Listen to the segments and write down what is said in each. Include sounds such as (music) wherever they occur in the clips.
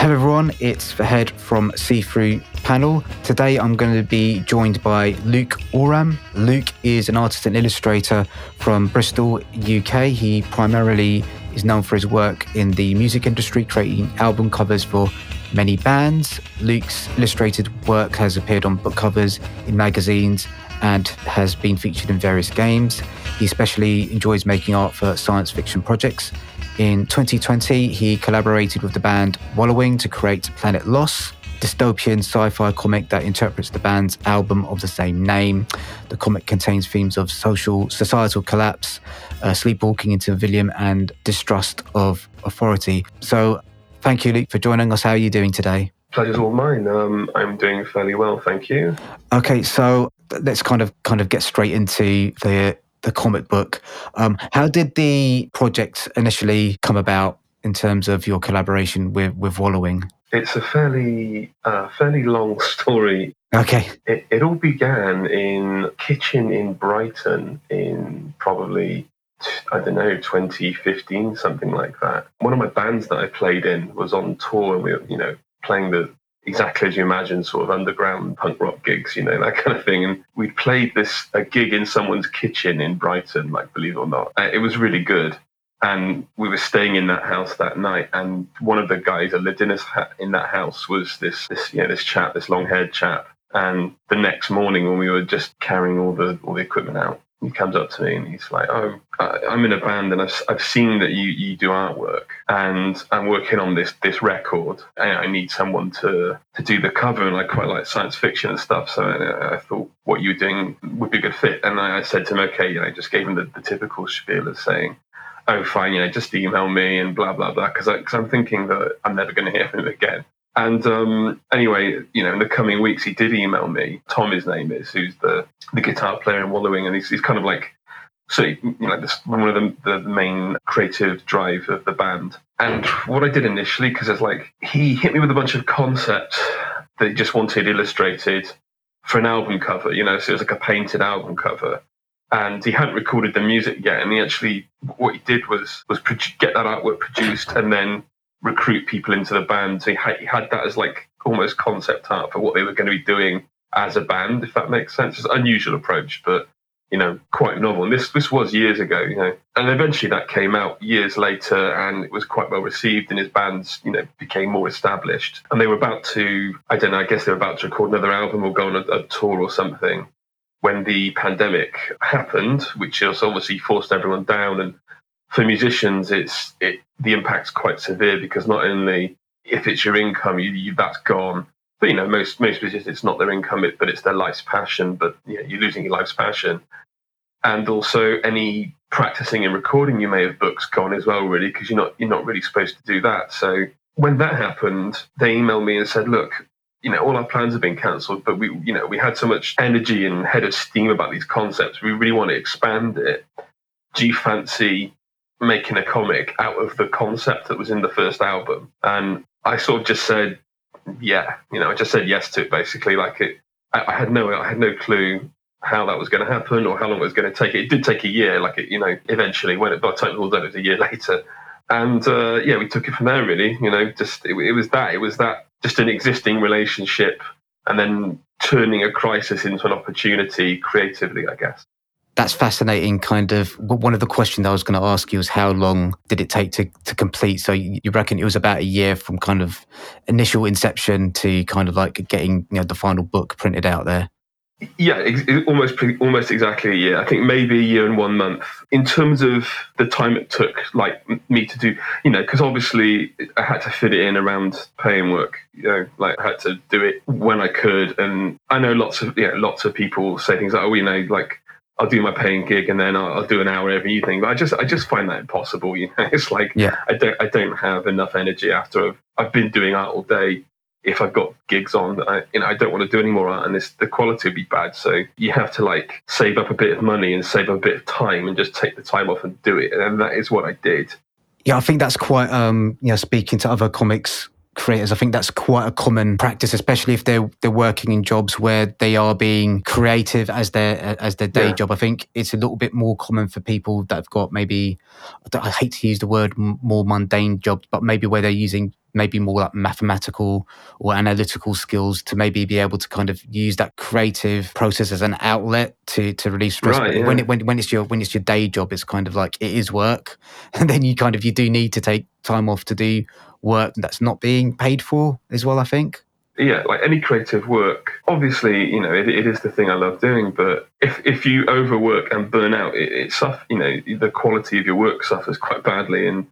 Hello everyone, it's Fahed from See Through Panel. Today I'm going to be joined by Luke Oram. Luke is an artist and illustrator from Bristol, UK. He primarily is known for his work in the music industry, creating album covers for many bands. Luke's illustrated work has appeared on book covers in magazines and has been featured in various games. He especially enjoys making art for science fiction projects. In 2020, he collaborated with the band Wallowing to create Planet Loss, dystopian sci-fi comic that interprets the band's album of the same name. The comic contains themes of social societal collapse, uh, sleepwalking into Villium, and distrust of authority. So, thank you, Luke, for joining us. How are you doing today? Pleasure's all mine. Um, I'm doing fairly well, thank you. Okay, so let's kind of kind of get straight into the the comic book. Um, how did the project initially come about in terms of your collaboration with with Wallowing? It's a fairly uh, fairly long (laughs) story. Okay. It, it all began in kitchen in Brighton in probably I don't know 2015 something like that. One of my bands that I played in was on tour and we were you know playing the exactly as you imagine, sort of underground punk rock gigs, you know, that kind of thing. And we played this a gig in someone's kitchen in Brighton, like believe it or not. Uh, it was really good. And we were staying in that house that night, and one of the guys that lived in his ha- in that house was this this you know this chap, this long haired chap. And the next morning, when we were just carrying all the all the equipment out, he comes up to me and he's like, "Oh, I'm in a band and I've, I've seen that you, you do artwork and I'm working on this this record and I need someone to to do the cover and I quite like science fiction and stuff. So I, I thought what you were doing would be a good fit. And I, I said to him, okay, know, I just gave him the, the typical spiel of saying, oh, fine, you know, just email me and blah blah blah because I'm thinking that I'm never going to hear from him again. And um, anyway, you know, in the coming weeks, he did email me. Tom, his name is, who's the the guitar player in Wallowing, and he's, he's kind of like so you know this one of the, the main creative drive of the band. And what I did initially, because it's like he hit me with a bunch of concepts that he just wanted illustrated for an album cover. You know, so it was like a painted album cover. And he hadn't recorded the music yet, and he actually what he did was was get that artwork produced and then recruit people into the band. So he had, that as like almost concept art for what they were going to be doing as a band, if that makes sense. It's an unusual approach, but you know, quite novel. And this this was years ago, you know, and eventually that came out years later, and it was quite well received, and his bands, you know, became more established. And they were about to, I don't know, I guess they were about to record another album or go on a, a tour or something when the pandemic happened, which obviously forced everyone down. And for musicians, it's it the impact's quite severe because not only if it's your income, you, you that's gone. But you know, most most musicians, it's not their income, but it's their life's passion. But you know, you're losing your life's passion, and also any practicing and recording you may have booked gone as well, really, because you're not you're not really supposed to do that. So when that happened, they emailed me and said, "Look, you know, all our plans have been cancelled, but we, you know, we had so much energy and head of steam about these concepts. We really want to expand it. Do you fancy making a comic out of the concept that was in the first album. And I sort of just said, yeah, you know, I just said yes to it basically. Like it, I, I had no, I had no clue how that was going to happen or how long it was going to take. It did take a year, like it, you know, eventually when it, by the time it was done, it was a year later. And uh, yeah, we took it from there really, you know, just, it, it was that, it was that just an existing relationship and then turning a crisis into an opportunity creatively, I guess that's fascinating. Kind of one of the questions I was going to ask you is how long did it take to, to complete? So you, reckon it was about a year from kind of initial inception to kind of like getting you know the final book printed out there. Yeah, ex- almost almost exactly a year. I think maybe a year and one month. In terms of the time it took, like me to do, you know, because obviously I had to fit it in around paying work. You know, like I had to do it when I could, and I know lots of yeah, lots of people say things like, oh, you know, like I'll do my paying gig and then I'll, I'll, do an hour every evening. But I just I just find that impossible. (laughs) You know, it's like yeah. I don't I don't have enough energy after I've I've been doing art all day. If I've got gigs on, I, you know, I don't want to do any more art, and this, the quality would be bad. So you have to like save up a bit of money and save up a bit of time, and just take the time off and do it. And that is what I did. Yeah, I think that's quite. Um, you know, speaking to other comics creators. I think that's quite a common practice, especially if they're they're working in jobs where they are being creative as their as their day yeah. job. I think it's a little bit more common for people that have got maybe I hate to use the word more mundane jobs, but maybe where they're using maybe more like mathematical or analytical skills to maybe be able to kind of use that creative process as an outlet to to release stress. Right, yeah. When it when, when it's your when it's your day job, it's kind of like it is work, (laughs) and then you kind of you do need to take time off to do work that's not being paid for as well. I think yeah, like any creative work, obviously, you know, it, it is the thing I love doing. But if if you overwork and burn out, it, it suff- you know, the quality of your work suffers quite badly, and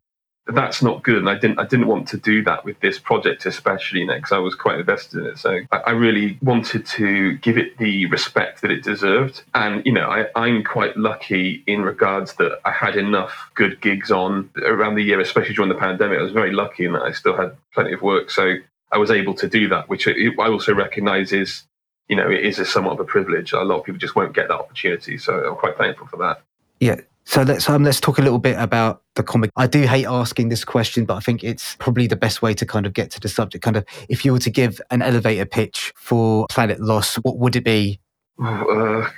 that's not good. And I didn't I didn't want to do that with this project, especially, because I was quite invested in it. So I, I, really wanted to give it the respect that it deserved. And you know, I, I'm quite lucky in regards that I had enough good gigs on around the year, especially during the pandemic. I was very lucky in that I still had plenty of work. So I was able to do that, which I also recognise is, you know, it is a somewhat of a privilege. A lot of people just won't get that opportunity, so I'm quite thankful for that. Yeah. So let's um, let's talk a little bit about the comic. I do hate asking this question, but I think it's probably the best way to kind of get to the subject. Kind of, if you were to give an elevator pitch for Planet Loss, what would it be? Oh, uh,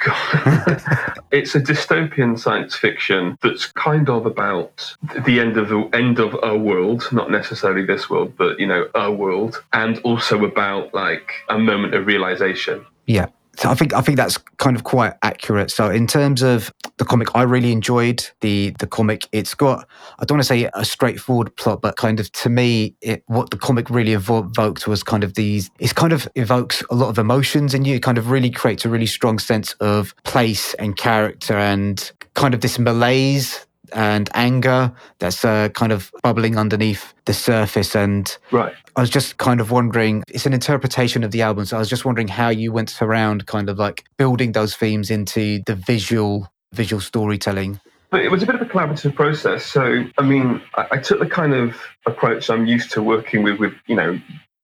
(laughs) it's a dystopian science fiction that's kind of about the end of the end of a world, not necessarily this world, but you know, a world, and also about like a moment of realization. Yeah. So I think I think that's kind of quite accurate. So in terms of the comic, I really enjoyed the the comic. It's got I don't want to say a straightforward plot, but kind of to me, it, what the comic really evoked was kind of these. It kind of evokes a lot of emotions in you. It kind of really creates a really strong sense of place and character and kind of this malaise and anger that's uh, kind of bubbling underneath the surface. And right. I was just kind of wondering, it's an interpretation of the album. So I was just wondering how you went around kind of like building those themes into the visual, visual storytelling. But it was a bit of a collaborative process. So, I mean, I, I took the kind of approach I'm used to working with, with, you know,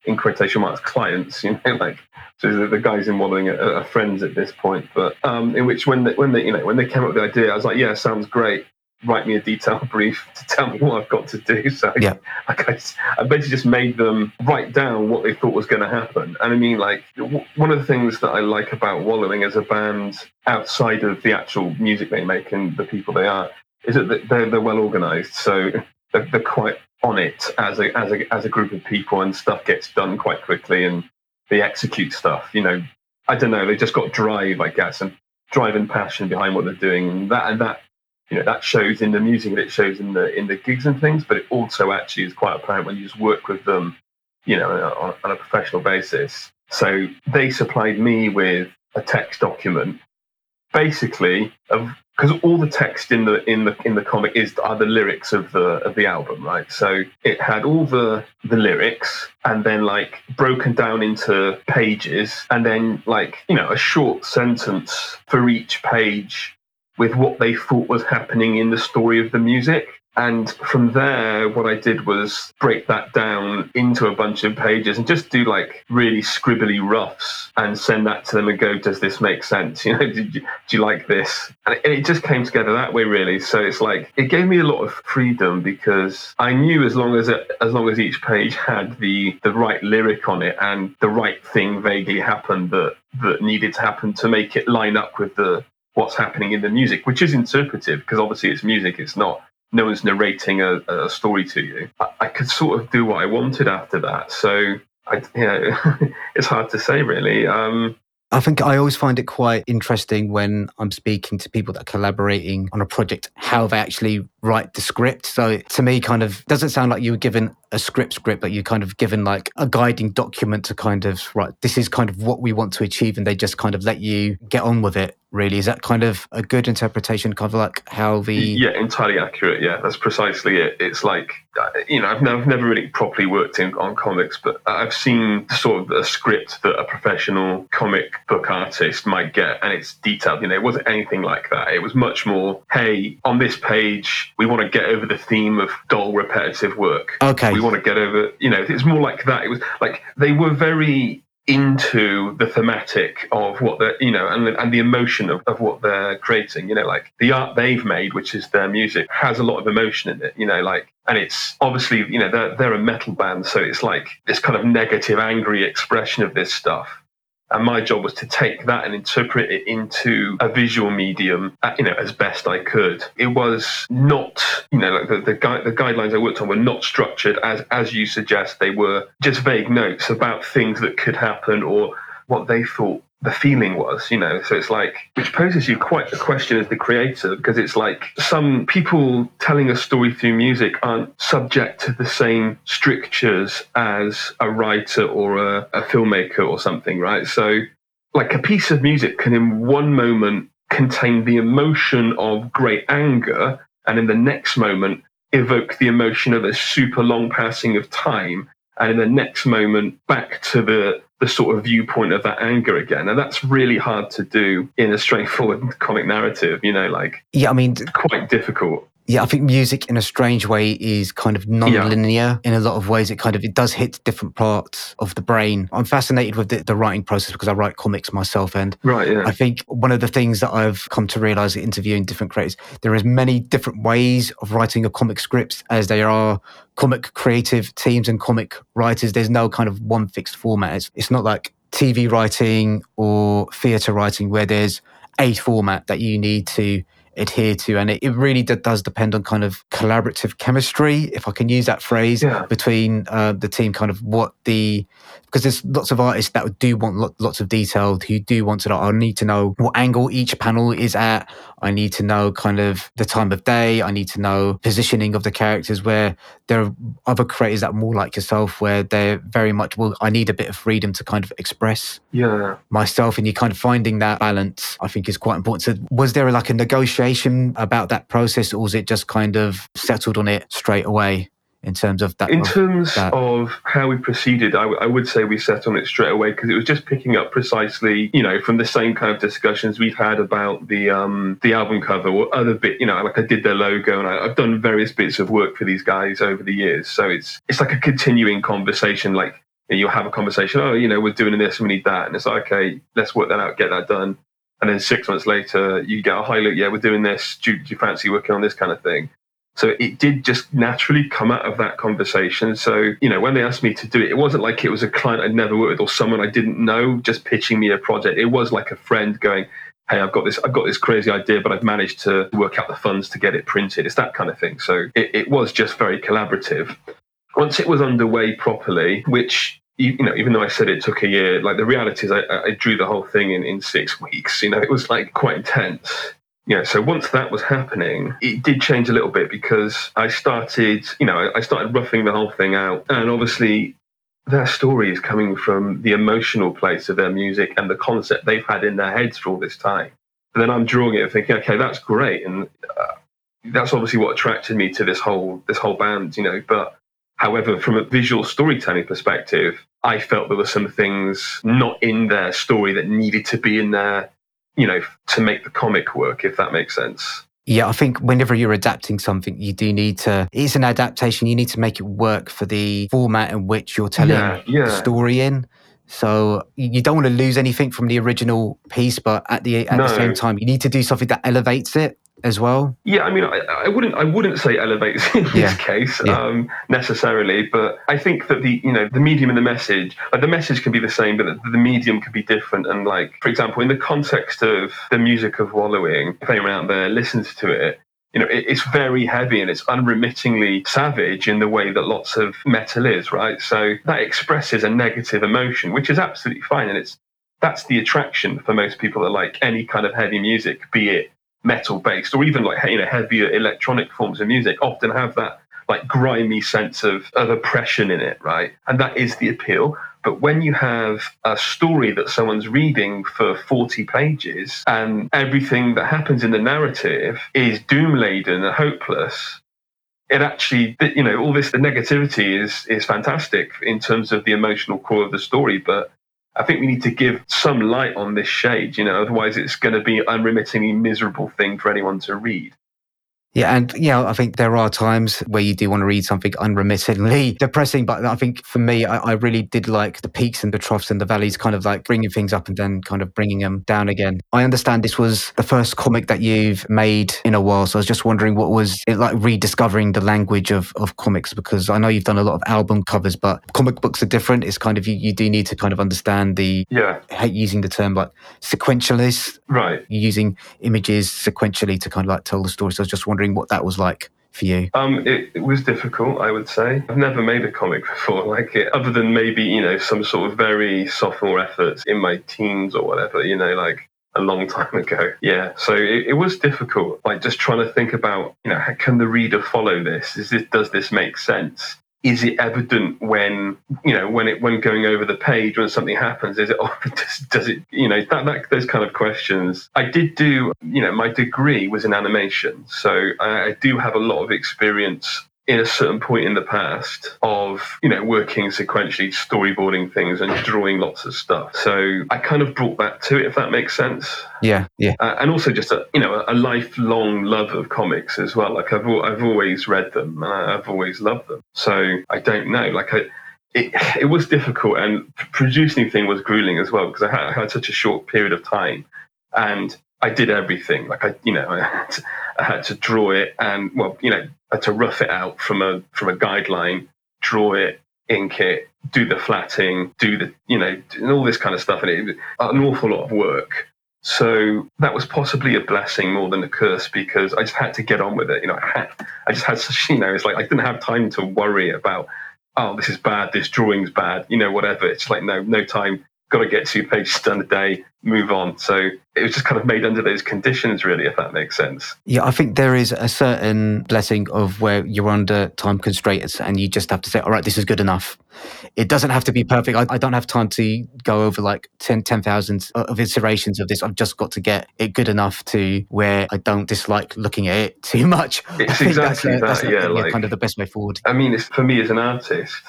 in quotation marks, clients, you know, (laughs) like so the, the guys in Wallowing are, are, friends at this point. But um, in which when they, when they, you know, when they came up with the idea, I was like, yeah, sounds great write me a detailed (laughs) brief to tell me what I've got to do. (laughs) So yeah. I, I basically just made them write down what they thought was going to happen. And I mean, like, w- one of the things that I like about Wallowing as a band, outside of the actual music they make and the people they are, is that they're, they're well organized. So (laughs) they're, they're quite on it as a, as, a, as a group of people, and stuff gets done quite quickly and they execute stuff. You know, I don't know, they just got drive, I guess, and drive and passion behind what they're doing. And that, and that you know that shows in the music and it shows in the in the gigs and things but it also actually is quite apparent when you just work with them you know on, on a professional basis. So they supplied me with a text document basically of because all the text in the in the in the comic is are the lyrics of the of the album right? So it had all the the lyrics and then like broken down into pages and then like you know a short sentence for each page with what they thought was happening in the story of the music. And from there, what I did was break that down into a bunch of pages and just do like really scribbly roughs and send that to them and go, does this make sense? (laughs) You know, do you, do you like this? And it just came together that way, really. So it's like, it gave me a lot of freedom because I knew as long as it, as long as each page (laughs) had the, the right lyric on it and the right thing vaguely happened that, that needed to happen to make it line up with the, what's happening in the music, which is interpretive because obviously it's music. It's not no one's narrating a, a story to you. I, I, could sort of do what I wanted after that. So I, you know, (laughs) it's hard to say really. Um, I think I always find it quite interesting when I'm speaking to people that are collaborating on a project, how they actually write the script. So to me, kind of doesn't sound like you were given a script script, but you're kind of given like a guiding document to kind of, right, this is kind of what we want to achieve. And they just kind of let you get on with it really. Is that kind of a good interpretation, kind of like how the. Yeah, entirely accurate. Yeah, that's precisely it. It's like, uh, you know, I've never, I've never really properly worked in on comics, but I've seen sort of a script that a professional comic book artist might get, and it's detailed. You know, it wasn't anything like that. It was much more, hey, on this page, we want to get over the theme of dull, repetitive work. Okay. We want to get over, you know, it's more like that. It was like they were very into the thematic of what they're, you know, and the, and the emotion of, of what they're creating. You know, like the art they've made, which is their music, has a lot of emotion in it. You know, like, and it's obviously, you know, they're they're a metal band, so it's like this kind of negative, angry expression of this stuff. And my job was to take that and interpret it into a visual medium, uh, you know, as best I could. It was not, you know, like the the, gui- the guidelines I worked on were not structured as as you suggest. They were just vague notes about things that could happen or what they thought the feeling was, you know. So it's like, which poses you quite a question as the creator, because it's like some people telling a story through music aren't subject to the same strictures as a writer or a, a filmmaker or something, right? So, like a piece of music can, in one moment, contain the emotion of great anger, and in the next moment, evoke the emotion of a super long passing of time and in the next moment back to the the sort of viewpoint of that anger again. And that's really hard to do in a straightforward (laughs) comic narrative you know like yeah i mean quite difficult yeah, I think music in a strange way is kind of non-linear yeah. in a lot of ways. It kind of it does hit different parts of the brain. I'm fascinated with the, the, writing process because I write comics myself, and right, yeah. I think one of the things that I've come to realize interviewing different creators, there is many different ways of writing a comic script as there are comic creative teams and comic writers. There's no kind of one fixed format. It's, it's not like TV writing or theatre writing where there's a format that you need to adhere to. And it, it really does depend on kind of collaborative chemistry, if I can use that phrase, yeah. between uh, the team, kind of what the, because there's lots of artists that do want lots of detail, who do want to know, I need to know what angle each panel is at. I need to know kind of the time of day. I need to know positioning of the characters where there are other creators that are more like yourself, where they're very much, well, I need a bit of freedom to kind of express yeah. myself. And you're kind of finding that balance, I think is quite important. So was there like a negotiation about that process or was it just kind of settled on it straight away? in terms of that? In terms that? of how we proceeded, I, w- I would say we set on it straight away because it was just picking up precisely, you know, from the same kind of discussions we've had about the um, the album cover or other bit, you know, like I did their logo and I, have done various bits of work for these guys over the years. So it's it's like a continuing conversation. Like you'll have a conversation, oh, you know, we're doing this and we need that, and it's like, okay, let's work that out, get that done. And then six months later, you get a high look, yeah, we're doing this. Do, do you fancy working on this kind of thing? So it did just naturally come out of that conversation. So, you know, when they asked me to do it, it wasn't like it was a client I'd never worked with or someone I didn't know just pitching me a project. It was like a friend going, Hey, I've got this, I've got this crazy idea, but I've managed to work out the funds to get it printed. It's that kind of thing. So it, it was just very collaborative. Once it was underway properly, which you know, even though I said it took a year, like the reality is I, I, drew the whole thing in, in six weeks. You know, it was like quite intense know, so once that was happening, it did change a little bit because I started, you know, I started roughing the whole thing out. And obviously, their story is coming from the emotional place of their music and the concept they've had in their heads for all this time. And then I'm drawing it and thinking, okay, that's great. And uh, that's obviously what attracted me to this whole, this whole band, you know, but However, from a visual storytelling perspective, I felt there were some things not in their story that needed to be in there you know, to make the comic work, if that makes sense. Yeah, I think whenever you're adapting something, you do need to, it's an adaptation. You need to make it work for the format in which you're telling yeah, yeah. the story in. So you don't want to lose anything from the original piece, but at the at no. the same time, you need to do something that elevates it as well? Yeah, I mean, I, I wouldn't, I wouldn't say elevates in this case yeah. Um, necessarily, but I think that the, you know, the medium and the message, like the message can be the same, but the, the medium can be different. And like, for example, in the context of the music of Wallowing, if anyone out there listens to it, you know, it, it's very heavy and it's unremittingly savage in the way that lots of metal is, right? So that expresses a negative emotion, which is absolutely fine, and it's that's the attraction for most people that like any kind of heavy music, be it metal based or even like you know heavier electronic forms of music often have that like grimy sense of, of oppression in it right? And that is the appeal. But when you have a story that someone's reading for 40 pages and everything that happens in the narrative is doom laden and hopeless it actually you know all this the negativity is is fantastic in terms of the emotional core of the story. But I think we need to give some light on this shade, you know, otherwise it's going to be an unremittingly miserable thing for anyone to read. Yeah, and yeah, I think there are times where you do want to read something unremittingly (laughs) depressing, but I think for me, I, I, really did like the peaks and the troughs and the valleys, kind of like bringing things up and then kind of bringing them down again. I understand this was the first comic that you've made in a while, so I was just wondering what was it like rediscovering the language of, of comics because I know you've done a lot of album covers, but comic books are different. It's kind of you, you do need to kind of understand the yeah hate using the term like sequentialist, right? Using images sequentially to kind of like tell the story. So I was just wondering wondering what that was like for you? Um, it, it, was difficult, I would say. I've never made a comic (laughs) before like it, other than maybe, you know, some sort of very sophomore efforts in my teens or whatever, you know, like a long time (laughs) ago. Yeah. So it, it was difficult, like just trying to think about, you know, how can the reader follow this? Is this does this make sense? Is it evident when you know when it when going over the page when something happens is it (laughs) oh, does, does it you know that, that those kind of questions. I did do you know my degree was in animation so I, I do have a lot of experience in a certain point in the past of you know working sequentially storyboarding things and drawing lots of stuff. So i kind of brought that to it if that makes sense. Yeah yeah. Uh, and also just a you know a lifelong love of comics as well. Like i've, I've always read them and i've always loved them. So i don't know like i it, it was difficult and producing thing was grueling as well because I had, I had such a short period of time. And I did everything. Like I, you know, (laughs) I had, to, I had to draw it and well, you know, to rough it out from a from a guideline, draw it, ink it, do the flatting, do the, you know, and all this kind of stuff, and it an awful lot of work. So that was possibly a blessing more than a curse because I just had to get on with it. You know, I had, I just had such, (laughs) you know, it's like I didn't have time to worry about, oh, this is bad, this drawing's bad, you know, whatever. It's like no, no time. Got to get two pages done a day move on. So it was just kind of made under those conditions, really, if that makes sense. Yeah, I think there is a certain blessing of where you're under time constraints and you just have to say, all right, this is good enough. It doesn't have to be perfect. I, I don't have time to go over like 10, 10,000 of iterations of this. I've just got to get it good enough to where I don't dislike looking at it too much. It's exactly that's, that, that's yeah. Like, kind of the best way forward. I mean, it's, for me as an artist,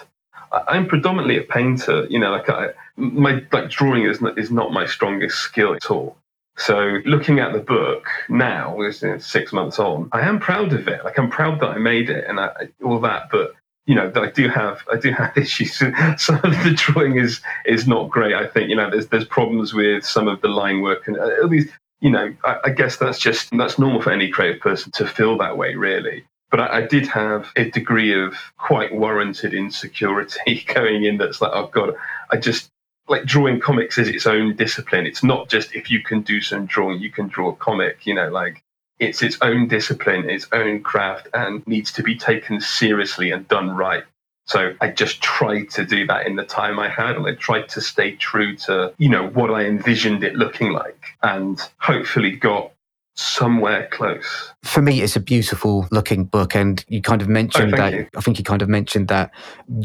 I'm predominantly a painter. You know, like I, my like drawing is not, is not my strongest skill at all. So looking at the book now, six months on, I am proud of it. Like I'm proud that I made it and I, all that. But you know, I do have I do have (laughs) issues. Some of the drawing is is not great. I think you know there's there's problems with some of the line work and uh, at least you know I, I guess that's just that's normal for any creative person to feel that way, really. But I, I, did have a degree of quite warranted insecurity (laughs) going in that's like, oh God, I just like drawing comics is its own discipline. It's not just if you can do some drawing, you can draw a comic, you know, like it's its own discipline, its own craft, and needs to be taken seriously and done right. So I just tried to do that in the time I had, and I tried to stay true to, you know, what I envisioned it looking like, and hopefully got somewhere close. For me, it's a beautiful looking book. And you kind of mentioned oh, that, you. I think you kind of mentioned that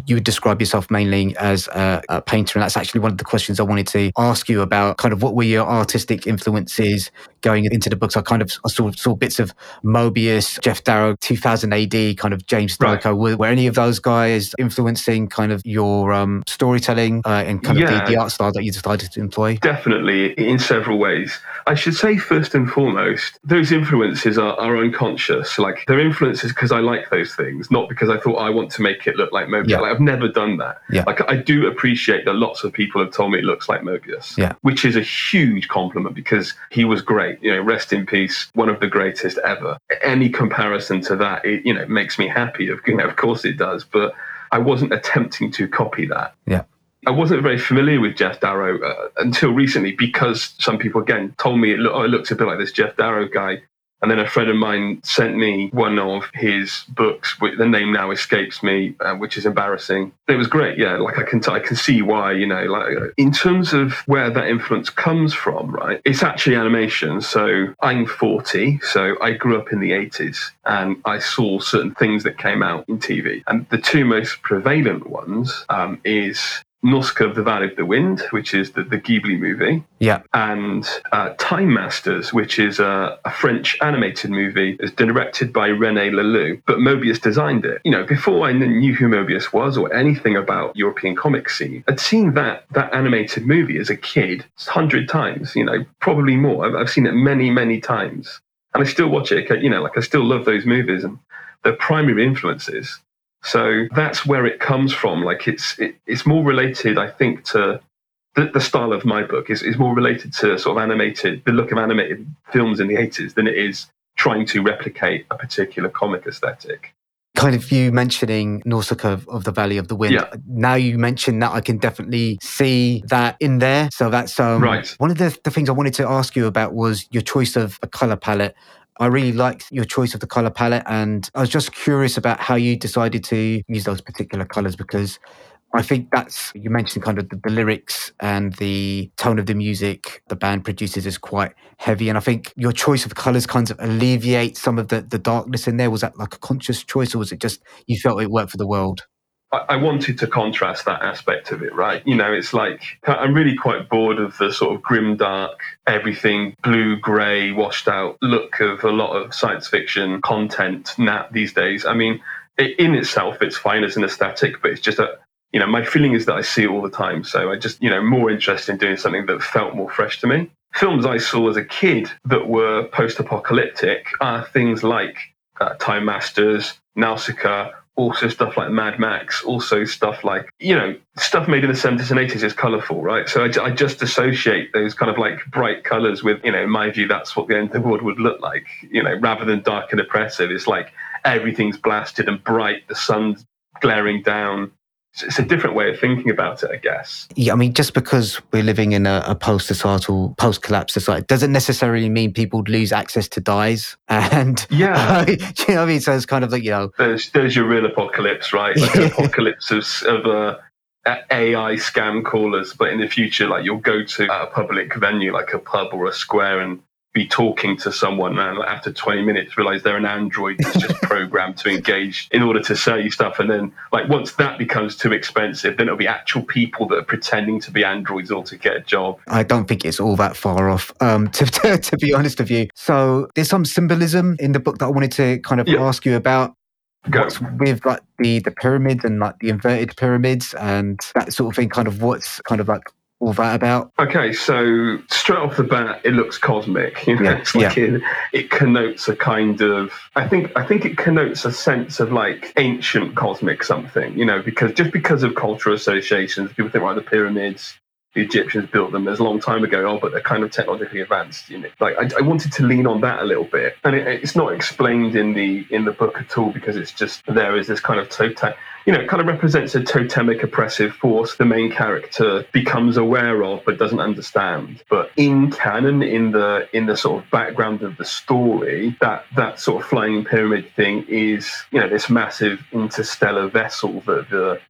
you would describe yourself mainly as a, a, painter. And that's actually one of the questions I wanted to ask you about kind of what were your artistic influences going into the books? I kind of I saw, saw bits of Moebius, Geof Darrow, 2000 AD, kind of James Stokoe. Right. Were, were, any of those guys influencing kind of your um, storytelling uh, and kind yeah, of the, the art style that you decided to employ? Definitely, in several ways. I should say, first and foremost, those influences are, are unconscious. Like they're influences because I like those things, not because I thought I want to make it look like Moebius. Yeah. Like, I've never done that. Yeah. Like I do appreciate that lots of people have told me it looks like Moebius, yeah. which is a huge compliment because he was great. You know, rest in peace, one of the greatest ever. Any comparison to that, it, you know, makes me happy. Of you know, of course it does, but I wasn't attempting to copy that. Yeah. I wasn't very familiar with Geof Darrow uh, until recently because some people again told me it, look, oh, it looks a bit like this Geof Darrow guy. And then a friend of mine sent me one of his books, which the name now escapes me, uh, which is embarrassing. It was great, yeah. Like I can, t- I can see why, you know. Like in terms of where that influence comes from, right? It's actually animation. So I'm 40, so I grew up in the 80s, and I saw certain things that came out in TV. And the two most prevalent ones um, is Nausicaa of the Valley of the Wind, which is the, the Ghibli movie. Yeah. And uh, Time Masters, which is a, a, French animated movie. It's directed by René Laloux, but Moebius designed it. You know, before I knew who Moebius was or anything about European comic scene, I'd seen that that animated movie as a kid hundred times, you know, probably more. I've, I've seen it many, many times. and I still watch it. You know, like I still love those movies and their primary influences. So that's where it comes from. Like it's it, it's more related, I think, to the, the style of my book is, is more related to sort of animated, the look of animated films in the 80s than it is trying to replicate a particular comic aesthetic kind of you mentioning Nausicaa of the Valley of the Wind. Yeah. Now you mention that, I can definitely see that in there. So that's um, right. One of the, the things I wanted to ask you about was your choice of a color palette. I really liked your choice of the color palette, and I was just curious about how you decided to use those particular colors because I think that's, you mentioned kind of the, the, lyrics and the tone of the music the band produces is quite heavy. And I think your choice of colors kind of alleviates some of the, the darkness in there. Was that like a conscious choice or was it just you felt it worked for the world? I wanted to contrast that aspect of it, right? You know, it's like I'm really quite bored of the sort of grim dark, everything blue, grey, washed out look of a lot of science fiction content now these days. I mean, in itself, it's fine as an aesthetic, but it's just a, you know, my feeling is that I see it all the time. So I just, you know, more interested in doing something that felt more fresh to me. Films I saw as a kid that were post apocalyptic are things like uh, Time Masters, Nausicaa, also stuff like Mad Max, also stuff like, you know, stuff made in the 70s and 80s is colorful, right? So I, I, just associate those kind of like bright colors with, you know, in my view, that's what the end of the world would look like, you know, rather than dark and oppressive. It's like everything's blasted and bright, the sun's glaring down, it's a different way of thinking about it, I guess. Yeah, I mean, just because we're living in a, a post-societal, post-collapse society doesn't necessarily mean people lose access to dyes. (laughs) And yeah, (laughs) you know what I mean. So it's kind of like you know, there's there's your real apocalypse, right? Like an (laughs) apocalypse of, of uh, AI scam callers, but in the future, like you'll go to a public venue, like a pub or a square, and be talking to someone and after 20 minutes realize they're an android that's just (laughs) programmed to engage in order to sell you stuff and then like once that becomes too expensive then it'll be actual people that are pretending to be androids all to get a job i don't think it's all that far off um, (laughs) to, to, to, be honest with you so there's some symbolism in the book that i wanted to kind of yeah. ask you about Go. what's with like the the pyramids and like the inverted pyramids and that sort of thing kind of what's kind of like all that about? Okay, so straight off the bat, it looks cosmic. You know, yeah, it's like yeah. it, it, connotes a kind of. I think I think it connotes a sense of like ancient cosmic something. You know, because just because of cultural associations, people think like the pyramids, the Egyptians built them. There's a long time ago. Oh, but they're kind of technologically advanced. You know, like I, I wanted to lean on that a little bit, and it, it's not explained in the in the book at all because it's just there is this kind of total you know, it kind of represents a totemic oppressive force the main character becomes aware of but doesn't understand. But in canon, in the in the sort of background of the story, that that sort of flying pyramid thing is, you know, this massive interstellar vessel that the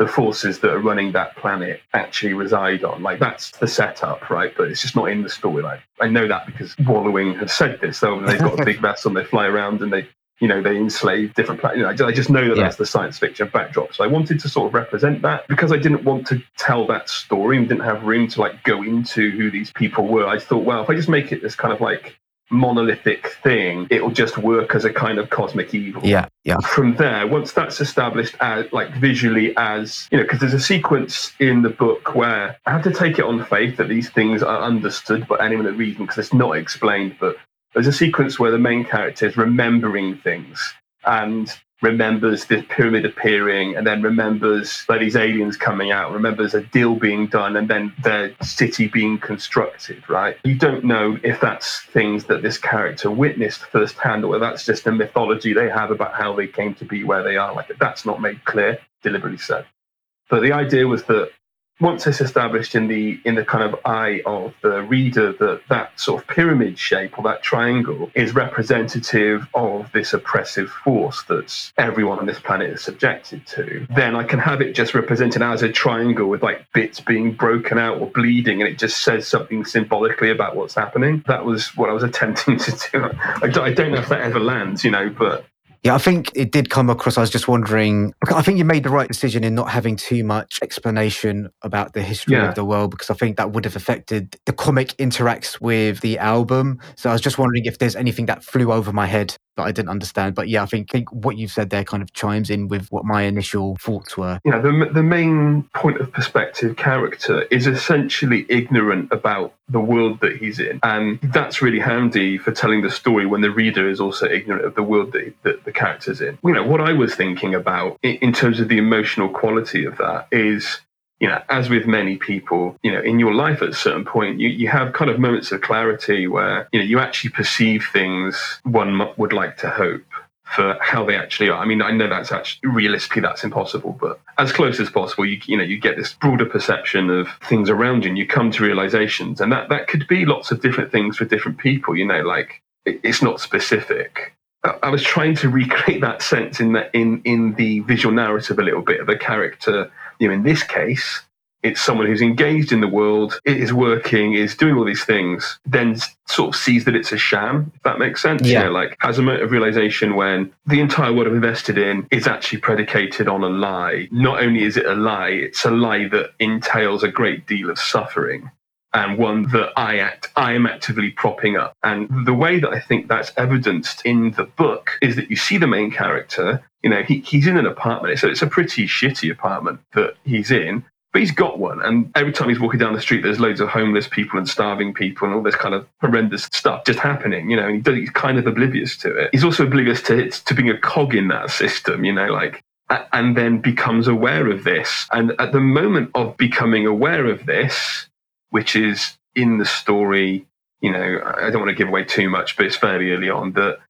the forces that are running that planet actually reside on. Like that's the setup, right? But it's just not in the storyline. I know that because Wallowing have said this. So they've got a big (laughs) vessel, and they fly around and they you know, they enslave different planets. You know, I just know that yeah. that's the science fiction backdrop. So I wanted to sort of represent that because I didn't want to tell that story and didn't have room to like go into who these people were. I thought, well, if I just make it this kind of like monolithic thing, it'll just work as a kind of cosmic evil. Yeah, yeah. From there, once that's established as like visually as you know, because there's a sequence in the book where I have to take it on faith that these things are understood by anyone that reads them because it's not explained, but there's a sequence where the main character is remembering things and remembers the pyramid appearing and then remembers like these aliens coming out, remembers a deal being done and then their city being constructed, right? You don't know if that's things that this character witnessed firsthand or that's just a mythology they have about how they came to be where they are. Like that's not made clear, deliberately so. But the idea was that once it's established in the in the kind of eye of the reader that that sort of pyramid shape or that triangle is representative of this oppressive force that everyone on this planet is subjected to, then I can have it just represented as a triangle with like bits being broken out or bleeding, and it just says something symbolically about what's happening. That was what I was (laughs) attempting to do. I don't know if that ever lands, you know, but yeah, I think it did come across. I was just wondering. I think you made the right decision in not having too much explanation about the history yeah. of the world because I think that would have affected the comic interacts with the album. So I was just wondering if there's anything that flew over my head. that I didn't understand. But yeah, I think, think what you've said there kind of chimes in with what my initial thoughts were. Yeah, the, the main point of perspective character is essentially ignorant about the world that he's in. And that's really handy for telling the story when the reader is also ignorant of the world that, that the character's in. You know, what I was thinking about in, terms of the emotional quality of that is you know, as with many people, you know, in your life at a certain point, you, you have kind of moments of clarity where, you know, you actually perceive things one would like to hope for how they actually are. I mean, I know that's actually realistically that's impossible, but as close as possible, you you know, you get this broader perception of things around you and you come to realizations. And that, that could be lots of different things for different people, you know, like it, it's not specific. I was trying to recreate that sense in the in in the visual narrative a little bit of a character you know, in this case, it's someone who's engaged in the world, is working, is doing all these things, then sort of sees that it's a sham, if that makes sense. Yeah. You know, like has a moment of realization when the entire world I've invested in is actually predicated on a lie. Not only is it a lie, it's a lie that entails a great deal of suffering and one that I act I am actively propping up. And the way that I think that's evidenced in the book is that you see the main character, you know, he, he's in an apartment. So it's a pretty shitty apartment that he's in. But he's got one, and every time he's walking down the street, there's loads of homeless people and starving people and all this kind of horrendous stuff just happening. You know, and he he's kind of oblivious to it. He's also oblivious to to being a cog in that system. You know, like and then becomes aware of this. And at the moment of becoming aware of this, which is in the story. You know, I don't want to give away too much, but it's fairly early on that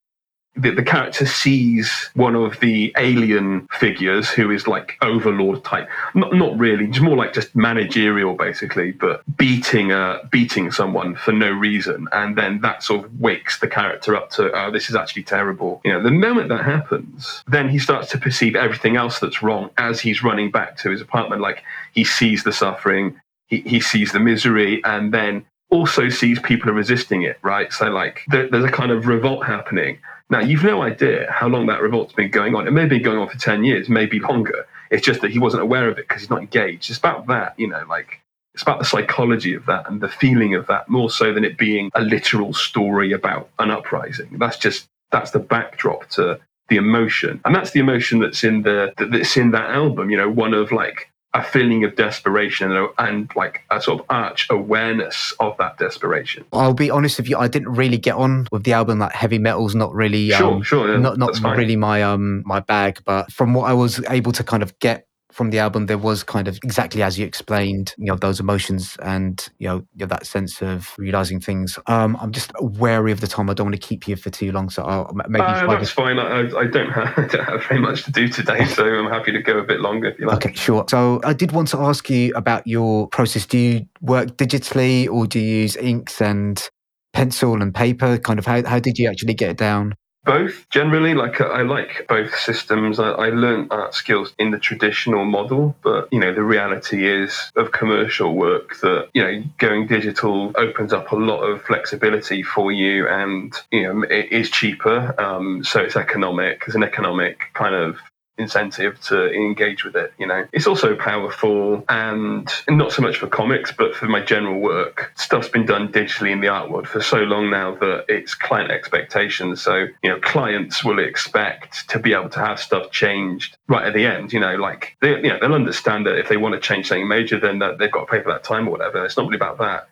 the, the, character sees one of the alien figures who is like overlord type not not really just more like just managerial basically but beating uh beating someone for no reason and then that sort of wakes the character up to oh this is actually terrible you know the moment that happens then he starts to perceive everything else that's wrong as he's running back to his apartment like he sees the suffering he, he sees the misery and then also sees people are resisting it, right? So, like, there, there's a kind of revolt happening. Now, you've no idea how long that revolt's been going on. It may be going on for 10 years, maybe longer. It's just that he wasn't aware of it because he's not engaged. It's about that, you know, like, it's about the psychology of that and the feeling of that more so than it being a literal story about an uprising. That's just, that's the backdrop to the emotion. And that's the emotion that's in the, that's in that album, you know, one of like, a feeling of desperation and, and, like a sort of arch awareness of that desperation. I'll be honest with you, I didn't really get on with the album. Like heavy metal's not really, sure, um, sure, yeah, not not really my um my bag. But from what I was able to kind of get from the album, there was kind of exactly as you explained, you know, those emotions and you know, you know that sense of realizing things. Um, I'm just wary of the time. I don't want to keep you for too long, so I'll maybe. Uh, that's fine. I, I, don't have, (laughs) I don't have very much to do today, so I'm happy to go a bit longer if you like. Okay, sure. So I did want to ask you about your process. Do you work digitally, or do you use inks and pencil and paper? Kind of how how did you actually get it down? Both generally like i like both systems. I, I learned art skills in the traditional model but you know the reality is of commercial work that you know going digital opens up a lot of flexibility for you and you know it is cheaper. Um, so it's economic. It's an economic kind of incentive to engage with it. You know, it's also powerful and not so much for comics, but for my general work. Stuff's been done digitally in the art world for so long now that it's client expectations. So you know, clients will expect to be able to have stuff changed right at the end. You know, like they, you know, they'll understand that if they want to change something major, then they've got to pay for that time or whatever. It's not really about that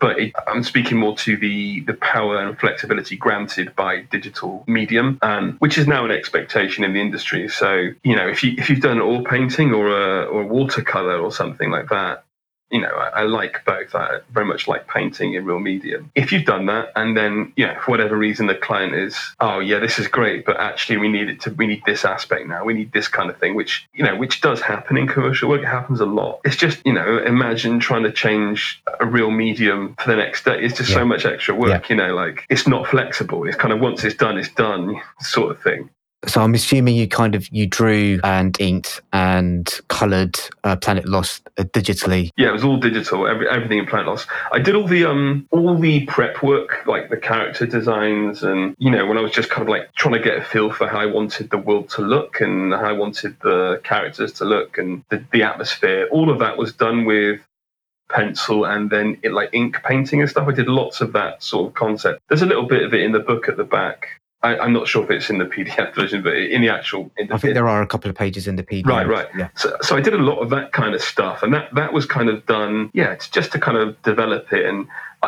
but it, I'm speaking more to the the power and flexibility granted by digital medium, um, which is now an expectation in the industry. So you know, if you if you've done oil painting or a or watercolor or something like that, you know, I, I, like both. I very much like painting in real medium. If you've done that, and then you know, for whatever reason, the client is, oh yeah, this is great, but actually we need it to, we need this aspect now. We need this kind of thing, which you know, which does happen in commercial work. It happens a lot. It's just you know, imagine trying to change a real medium for the next day. It's just yeah. so much extra work. Yeah. You know, like it's not flexible. It's kind of once it's done, it's done, sort of thing. So I'm assuming you kind of you drew and inked and coloured uh, Planet Loss uh, digitally. Yeah, it was all digital. Every, everything in Planet Loss. I did all the um all the prep work, like the character designs, and you know when I was just kind of like trying to get a feel for how I wanted the world to look and how I wanted the characters to look and the, the atmosphere. All of that was done with pencil and then it, like ink painting and stuff. I did lots of that sort of concept. There's a little bit of it in the book at the back I, am not sure if it's in the (laughs) PDF version, but in the actual. In the, I think there are a couple of pages in the PDF. Right, right. Yeah. So, so I did a lot of that kind of stuff, and that that was kind of done. Yeah, it's just to kind of develop it and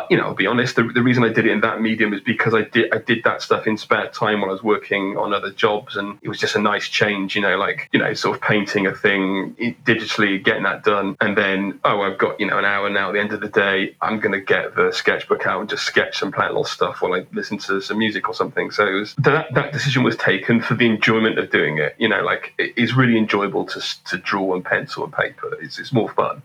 you know, I'll be honest. The, the reason I did it in that medium is because I did I did that stuff in spare time when I was working on other jobs, and it was just a nice change. You know, like you know, sort of painting a thing digitally, getting that done, and then oh, I've got you know an hour now. At the end of the day, I'm to get the sketchbook out and just sketch some plant little stuff while I listen to some music or something. So it was, that that decision was taken for the enjoyment of doing it. You know, like it is really enjoyable to to draw and pencil and paper. It's it's more fun.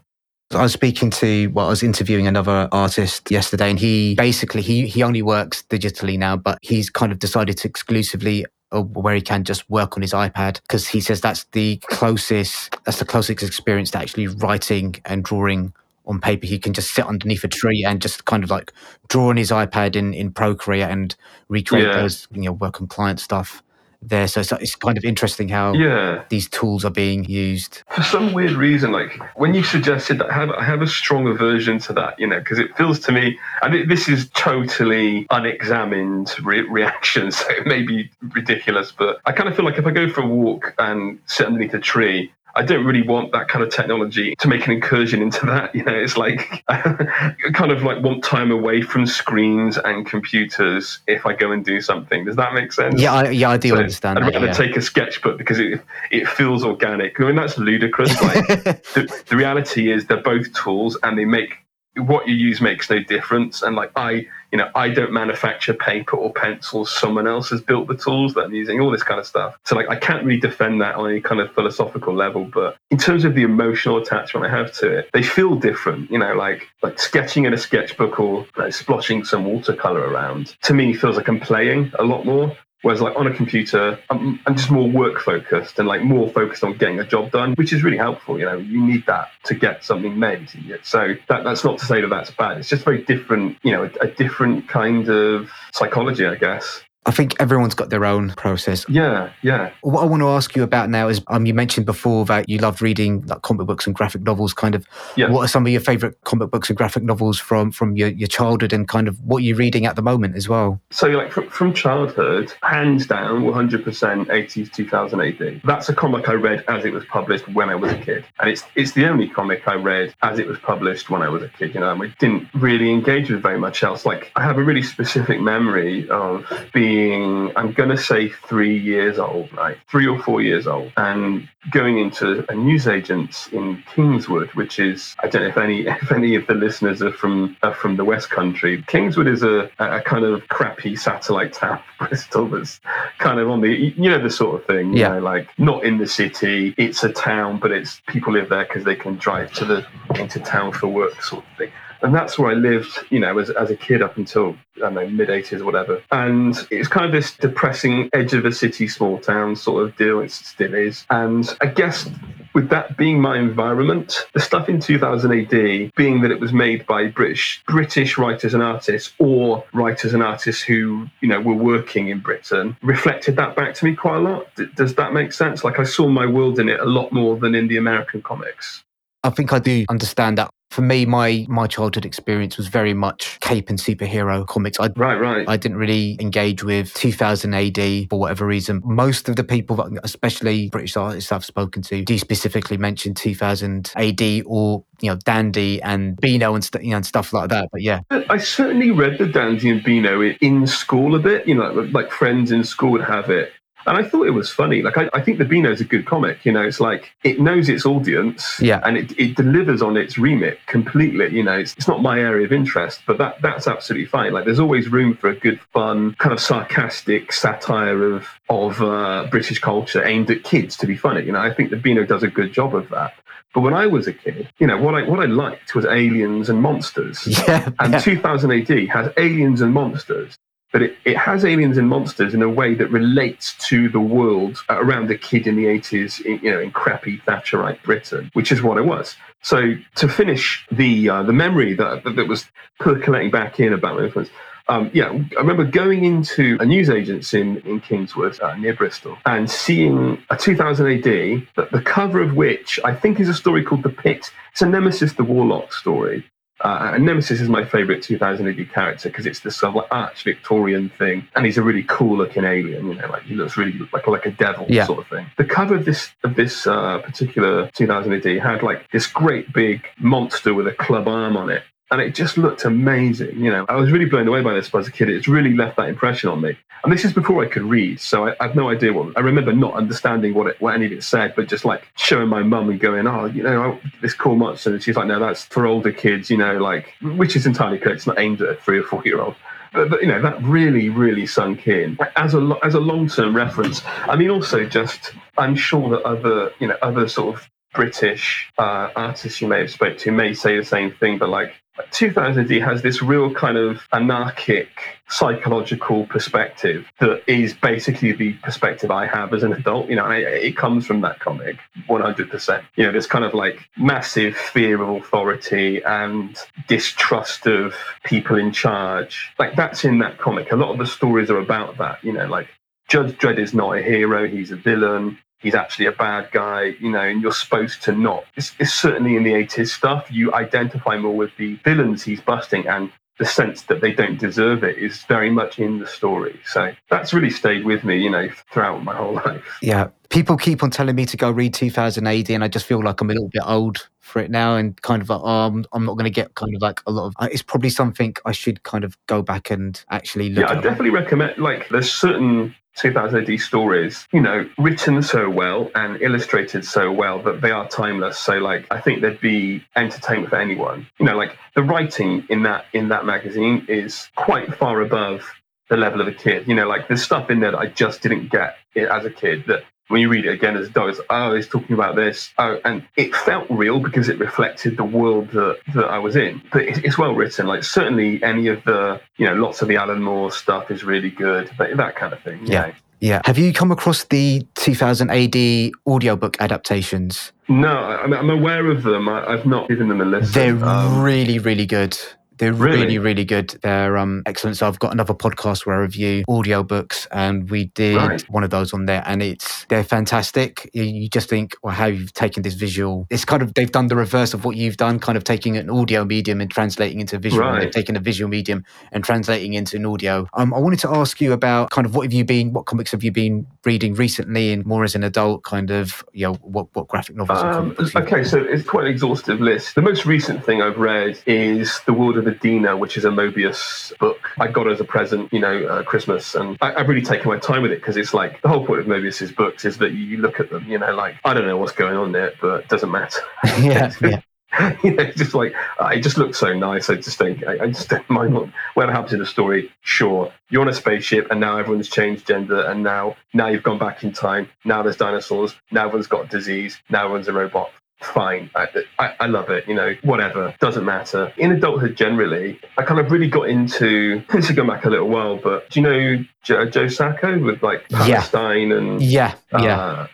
I was speaking to, well, I was interviewing another artist yesterday, and he basically he he only works digitally now, but he's kind of decided to exclusively where he can just work on his iPad because he says that's the closest that's the closest experience to actually writing and drawing on paper. He can just sit underneath a tree and just kind of like draw on his iPad in in Procreate and recreate yeah. those you know work on client stuff there. So it's, it's kind of interesting how yeah. these tools are being used. For some weird reason, like when you suggested that, I have, I have a strong aversion to that, you know, because it feels to me, and it, this is totally unexamined re- reaction, (laughs) so it may be ridiculous, but I kind of feel like if I go for a walk and sit underneath a tree, I don't really want that kind of technology to make an incursion into that. You know, it's like I (laughs) kind of like want time away from screens and computers if I go and do something. Does that make sense? Yeah, I, yeah, I do so understand. I'd rather yeah. take a sketchbook because it it feels organic. I mean, that's ludicrous. Like, (laughs) the, the reality is they're both tools and they make what you use makes no difference. And like I, you know, I don't manufacture paper or pencils. Someone else has built the tools that I'm using, all this kind of stuff. So like I can't really defend that on any kind of philosophical level. But in terms of the emotional attachment I have to it, they feel different. You know, like like sketching in a sketchbook or like, splashing some watercolor around to me feels like I'm playing a lot more. Whereas like on a computer, I'm, I'm, just more work focused and like more focused on getting a job done, which is really helpful. You know, you need that to get something made. So that, that's not to say that that's bad. It's just very different, you know, a, a different kind of psychology, I guess. I think everyone's got their own process. Yeah, yeah. What I want to ask you about now is um, you mentioned before that you loved reading like comic books and graphic novels. Kind of, yeah. what are some of your favorite comic books and graphic novels from from your, your childhood, and kind of what you're reading at the moment as well? So, like from, from childhood, hands down, 100% 80s 2000 AD. That's a comic I read as it was published when I was a kid, and it's it's the only comic I read as it was published when I was a kid. You know, I didn't really engage with very much else. Like I have a really specific memory of being being, I'm going to say three years old, right? Three or four years old, and going into a newsagent in Kingswood, which is, I don't know if any (laughs) if any of the listeners are from are from the West Country. Kingswood is a, a kind of crappy satellite town, (laughs) Bristol, that's kind of on the, you know, the sort of thing, yeah. Know, like not in the city. It's a town, but it's people live there because they can drive to the into town for work, sort of thing and that's where I lived, you know, as, as a kid up until I don't know mid '80s or whatever. And it's kind of this depressing edge of a city, small town sort of deal. It still is, and I guess with that being my environment, the stuff in 2000 AD being that it was made by British British writers and artists or writers and artists who you know were working in Britain reflected that back to me quite a lot. Does that make sense? Like I saw my world in it a lot more than in the American comics. I think I do understand that for me, my my childhood experience was very much cape and superhero comics. I, right, right. I didn't really engage with 2000 AD for whatever reason. Most of the people, that, especially British artists I've spoken to, do specifically mention 2000 AD or you know Dandy and Beano and, st- you know, and stuff like that. But yeah, I certainly read the Dandy and Beano in school a bit. You know, like friends in school would have it. And I thought it was funny. Like, I, I think The Beano is a good comic. You know, it's like it knows its audience yeah. and it, it delivers on its remit completely. You know, it's, it's not my area of interest, but that that's absolutely fine. Like, there's always room for a good, fun, kind of sarcastic satire of, of uh, British culture aimed at kids to be funny. You know, I think The Beano does a good job of that. But when I was a kid, you know, what I what I liked was aliens and monsters. (laughs) Yeah, and yeah. 2000 AD has aliens and monsters but it, it has aliens and monsters in a way that relates to the world around a kid in the 80s, in, you know, in crappy Thatcherite Britain, which is what it was. So to finish the uh, the memory that, that was percolating back in about my influence, um, yeah, I remember going into a newsagent's in, in Kingswood uh, near Bristol and seeing a 2000 AD, the, the cover of which I think is a story called The Pit. It's a Nemesis the Warlock story. Uh, and Nemesis is my favorite 2000 AD character because it's this sort of like arch Victorian thing, and he's a really cool looking alien. You know, like he looks really like like a devil Yeah. sort of thing. The cover of this of this uh, particular 2000 AD had like this great big monster with a club arm on it. And it just looked amazing. You know, I was really blown away by this as a kid. It's really left that impression on me. And this is before I could read, so I, I have no idea what. I remember not understanding what it, what any of it said, but just like showing my mum and going, "Oh, you know, I, this cool monster," and she's like, "No, that's for older kids," you know, like which is entirely correct. It's not aimed at a three or four year old. But, but you know that really, really sunk in as a as a long term reference. I mean, also just I'm sure that other you know other sort of British uh, artists you may have spoke to may say the same thing, but like 2000 AD has this real kind of anarchic psychological perspective that is basically the perspective I have as an adult. You know, I, it comes from that comic 100%. You know, this kind of like massive fear of authority and distrust of people in charge. Like that's in that comic. A lot of the stories are about that. You know, like Judge Dredd is not a hero; he's a villain he's actually a bad guy, you know, and you're supposed to not. It's, it's, certainly in the 80s stuff, you identify more with the villains he's busting and the sense that they don't deserve it is very much in the story. So that's really stayed with me, you know, throughout my whole (laughs) life. Yeah. People keep on telling me to go read 2000 AD, and I just feel like I'm a little bit old for it now and kind of like, oh, I'm, I'm not going to get kind of like a lot of. uh, It's probably something I should kind of go back and actually look Yeah, I definitely recommend, like, there's certain 2000 AD stories, you know, written so well and illustrated so well that they are timeless. So, like, I think there'd be entertainment for anyone. You know, like the writing in that in that magazine is quite far above the level of a kid. You know, like there's stuff in there that I just didn't get as a kid that. When you read it again as a dog, it's, oh, he's talking about this. Oh, and it felt real because it reflected the world that, that I was in. But it's, it's well written. Like certainly any of the, you know, lots of the Alan Moore stuff is really good. That, that kind of thing. Yeah. know. Yeah. Have you come across the 2000 AD audiobook adaptations? No, I'm, I'm aware of them. I, I've not given them a listen. They're Um, really, really good. They're Really? really, really good. They're um, excellent. So I've got another podcast where I review audiobooks, and we did Right. one of those on there, and it's they're fantastic. You, you just think, well, how you've taken this visual. It's kind of they've done the reverse of what you've done, kind of taking an audio medium and translating into visual. and They've taken a visual medium and translating into an audio. Um, I wanted to ask you about kind of what have you been, what comics have you been reading recently, and more as an adult, kind of, you know, what what graphic novels Um, comic books you've- okay, so it's quite an exhaustive list. The most recent thing I've read is The World of Edena, which is a Moebius book I got as a present, you know, uh, Christmas. And I, I've really taken my time with it because it's like the whole point of Moebius's books is that you look at them, you know, like, I don't know what's going on there, but it doesn't matter. (laughs) (laughs) yeah, yeah. (laughs) you know, just like uh, it just looks so nice. I just think I, I just don't mind what whatever happens in the story. Sure, you're on a spaceship, and now everyone's changed gender, and now now you've gone back in time. Now there's dinosaurs. Now everyone's got disease. Now everyone's a robot. Fine, I, I, I love it. You know, whatever doesn't matter. In adulthood, generally, I kind of really got into. (laughs) This is going back a little while, but do you know Joe, Joe Sacco with like Yeah. Palestine and Yeah, yeah, uh,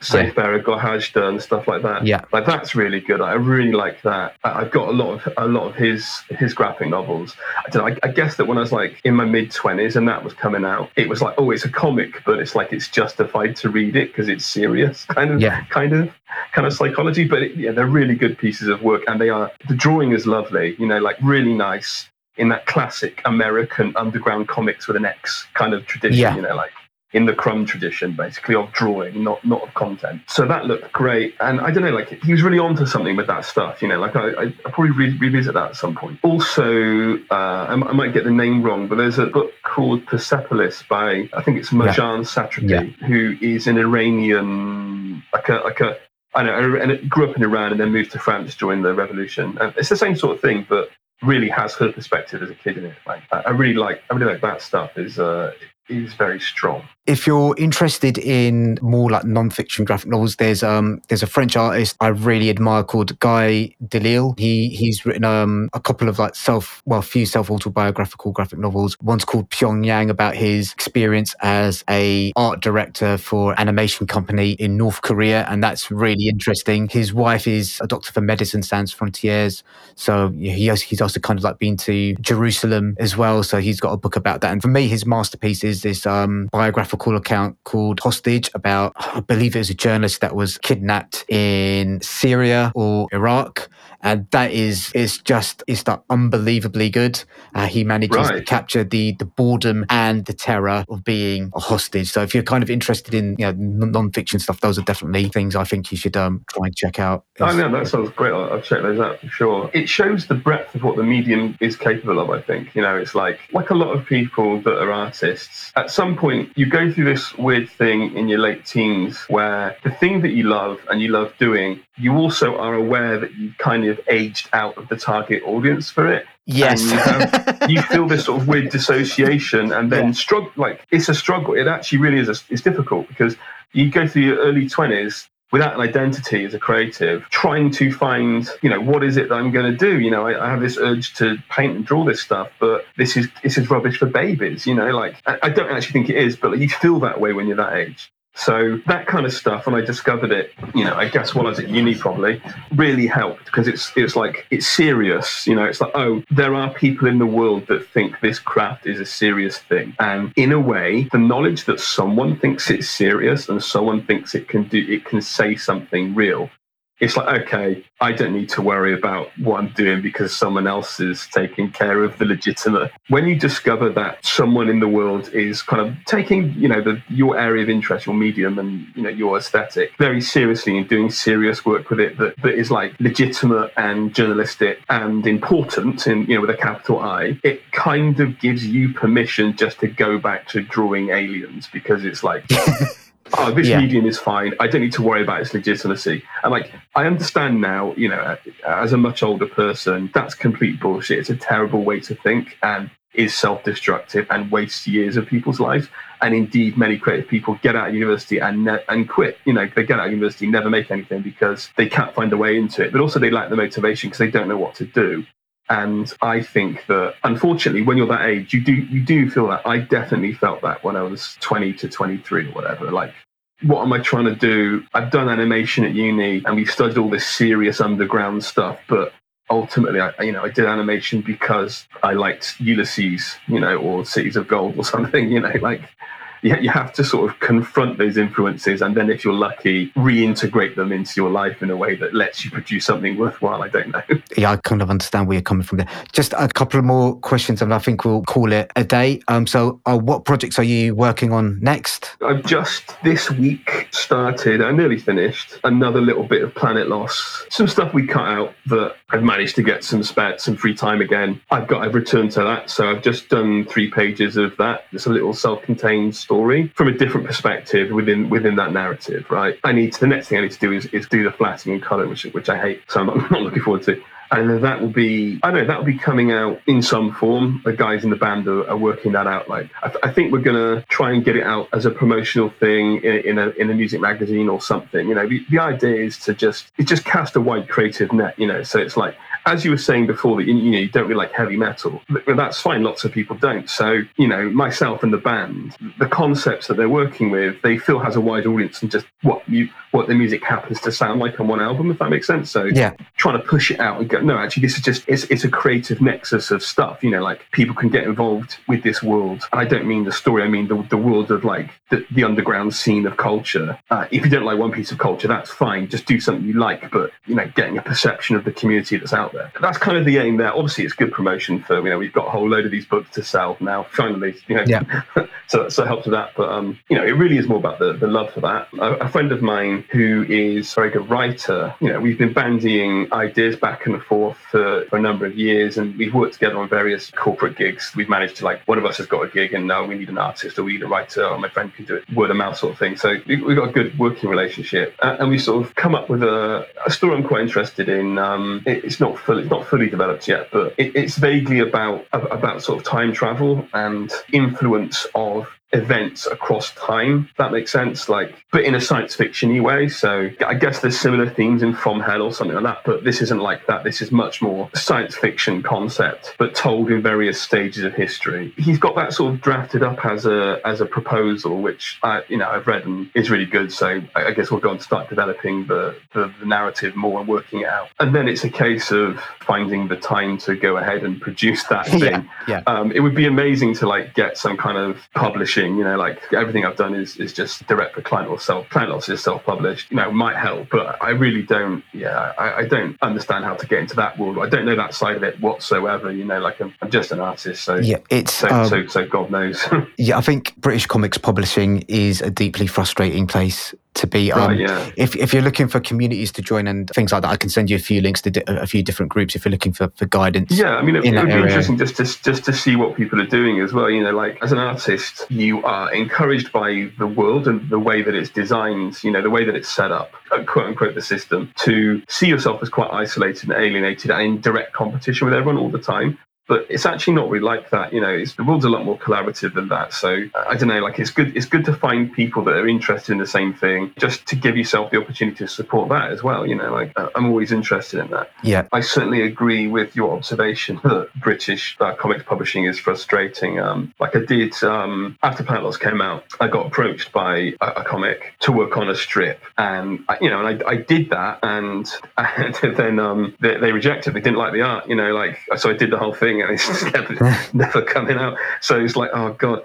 Safe Area Goražde and stuff like that. yeah. Like that's really good. I really like that. I- I've got a lot of a lot of his his graphic novels. I, don't know, I, I guess that when I was like in my mid twenties and that was coming out, it was like, oh, it's a comic, but it's like it's justified to read it because it's serious, kind of, Yeah. kind of, kind of psychology. But it, yeah, they're really good pieces of work, and they are. The drawing is lovely. You know, like really nice in that classic American underground comics with an X kind of tradition. Yeah. You know, like in the crumb tradition basically of drawing not not of content so that looked great and i don't know like he was really onto something with that stuff you know like i, I I'll probably re- revisit that at some point also uh, I, m- I might get the name wrong but there's a book called persepolis by i think it's Marjane Satrapi Yeah. who is an iranian like a like a I know, and it grew up in Iran and then moved to France during the revolution. And it's the same sort of thing, but really has her perspective as a kid in it. Like I really like, I really like that stuff. Is uh, is very strong. if you're interested in more like non-fiction graphic novels, there's um there's a French artist I really admire called Guy Delisle. He he's written um a couple of like self well few self-autobiographical graphic novels. One's called Pyongyang about his experience as a art director for animation company in North Korea, and that's really interesting. His wife is a doctor for medicine sans frontières, so he has, he's also kind of like been to Jerusalem as well. So he's got a book about that. And for me, his masterpiece is this um, biographical account called Hostage about, I believe it was a journalist that was kidnapped in Syria or Iraq. And that is is just is that unbelievably good. Uh, he manages right. to capture the the boredom and the terror of being a hostage. So if you're kind of interested in you know non-fiction stuff, those are definitely things I think you should um, try and check out. Oh yeah, that sounds great. I'll, I'll check those out for sure. It shows the breadth of what the medium is capable of. I think you know it's like like a lot of people that are artists. At some point, you go through this weird thing in your late teens where the thing that you love and you love doing, you also are aware that you've kind of aged out of the target audience for it. Yes. You, have, (laughs) you, feel this sort of weird dissociation and then yeah. struggle. Like it's a struggle. It actually really is. A, it's difficult because you go through your early 20s without an identity as a creative, trying to find, you know, what is it that I'm going to do? You know, I, I, have this urge to paint and draw this stuff, but this is this is rubbish for babies. You know, like I, I don't actually think it is, but you feel that way when you're that age. So that kind of stuff, and I discovered it, you know, I guess while I was at uni probably, really helped because it's it's like it's serious, you know, it's like, oh, there are people in the world that think this craft is a serious thing. And in a way, the knowledge that someone thinks it's serious and someone thinks it can do it can say something real it's like okay i don't need to worry about what i'm doing because someone else is taking care of the legitimate. When you discover that someone in the world is kind of taking you know the, your area of interest your medium and you know your aesthetic very seriously and doing serious work with it that, that is like legitimate and journalistic and important in you know with a capital i it kind of gives you permission just to go back to drawing aliens because it's like (laughs) oh, this yeah. medium is fine. I don't need to worry about its legitimacy. And like, I understand now, you know, as a much older person, that's complete bullshit. It's a terrible way to think and is self destructive and wastes years of people's lives. And indeed, many creative people get out of university and ne- and quit. You know, they get out of university, never make anything because they can't find a way into it. But also, they lack the motivation because they don't know what to do. And I think that unfortunately, when you're that age, you do you do feel that. I definitely felt that when I was 20 to 23 or whatever. Like, what am I trying to do? I've done animation at uni, and we studied all this serious underground stuff, but ultimately, I, you know, I did animation because I liked Ulysses, you know, or Cities of Gold or (laughs) something, you know, like you, you have to sort of confront those influences and then if you're lucky reintegrate them into your life in a way that lets you produce something worthwhile i don't know. (laughs) Yeah i kind of understand where you're coming from there. Just a couple of more questions and i think we'll call it a day. Um, so uh, what projects are you working on next? I've just this week started i nearly finished another little bit of planet loss. Some stuff we cut out that i've managed to get some spare some free time again. I've got i've returned to that so i've just done three pages of that. It's a little self-contained story from a different perspective within within that narrative, right? I need to, the next thing I need to do is, is do the flatting and coloring, which which I hate, so I'm not, (laughs) not looking forward to. And that will be, I don't know, that will be coming out in some form. The guys in the band are, are working that out. Like, I, th- I think we're going to try and get it out as a promotional thing in, in, a, in a music magazine or something. You know, the, the idea is to just, it's just cast a wide creative net, you know, so it's like, as you were saying before that you, you, know you don't really like heavy metal that's fine lots of people don't so you know myself and the band the concepts that they're working with they feel has a wide audience and just what you what the music happens to sound like on one album if that makes sense so yeah trying to push it out and go no actually this is just it's, it's a creative nexus of stuff you know like people can get involved with this world and i don't mean the story i mean the, the world of like the, the underground scene of culture uh, if you don't like one piece of culture that's fine just do something you like but you know getting a perception of the community that's out there. That's kind of the aim there. Obviously, it's good promotion for you know we've got a whole load of these books to sell now. Finally, you know, yeah. (laughs) so so it helps with that. But um, you know, it really is more about the, the love for that. A, a, friend of mine who is a very good writer. You know, we've been bandying ideas back and forth for, for a number of years, and we've worked together on various corporate gigs. We've managed to like one of us has got a gig, and now we need an artist or we need a writer, or my friend can do it word of mouth sort of thing. So we, have got a good working relationship, uh, and we sort of come up with a, a story I'm quite interested in. Um, it, it's not fully it's not fully developed yet, but it, it's vaguely about about sort of time travel and influence of events across time. that makes sense. Like, but in a science fictiony way. So I guess there's similar themes in From Hell or something like that, but this isn't like that. This is much more science fiction concept, but told in various stages of history. He's got that sort of drafted up as a as a proposal, which I you know I've read and is really good. So I guess we'll go and start developing the, the, the narrative more and working it out. And then it's a case of finding the time to go ahead and produce that (laughs) thing. yeah, yeah. Um, it would be amazing to like get some kind of publisher publishing, you know, like everything I've done is, is just direct for client or self. Planet Loss is self published. You know, might help, but I really don't. Yeah, I, I, don't understand how to get into that world. I don't know that side of it whatsoever. You know, like I'm, I'm just an artist, so yeah, it's so um, so, so God knows. (laughs) yeah, I think British comics publishing is a deeply frustrating place to be. Um, right, yeah. If if you're looking for communities to join and things like that, I can send you a few links to di- a few different groups if you're looking for, for guidance. Yeah, I mean, it, it would be area. interesting just to just to see what people are doing as well. You know, like as an artist, you are encouraged by the world and the way that it's designed. You know, the way that it's set up, uh, quote unquote, the system to see yourself as quite isolated and alienated and in direct competition with everyone all the time but it's actually not really like that. You know, it's, the world's a lot more collaborative than that. So I don't know. Like it's good. It's good to find people that are interested in the same thing, just to give yourself the opportunity to support that as well. You know, like I'm always interested in that. Yeah, I certainly agree with your observation (laughs) that British uh, comics publishing is frustrating. Um, like I did um, after Planet Loss came out, I got approached by a, a comic to work on a strip, and I, you know, and I, I did that, and, (laughs) and then um, they, they rejected. They didn't like the art. You know, like so I did the whole thing and it's never, (laughs) never coming out. So it's like, oh god,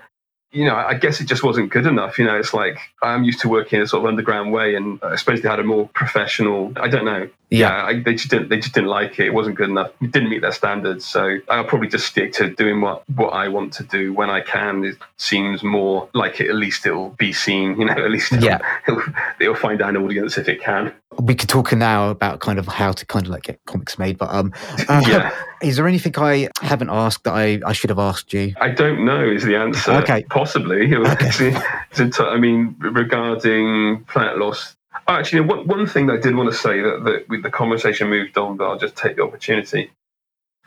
you know, I guess it just wasn't good enough. You know, it's like I'm used to working in a sort of underground way, and I suppose they had a more professional. I don't know. Yeah, I, they just didn't. They just didn't like it. It wasn't good enough. It didn't meet their standards. So I'll probably just stick to doing what what I want to do when I can. It seems more like it. At least it'll be seen. You know, (laughs) at least it'll, yeah, (laughs) it'll, it'll find an audience if it can. We could talk now about kind of how to kind of like get comics made, but um, (laughs) uh, yeah. Is there anything I haven't asked that I, I should have asked you? I don't know. Is the answer? Okay, possibly. Okay. I mean, regarding Planet Loss, actually, one, one thing I did want to say that, that with the conversation moved on, but I'll just take the opportunity.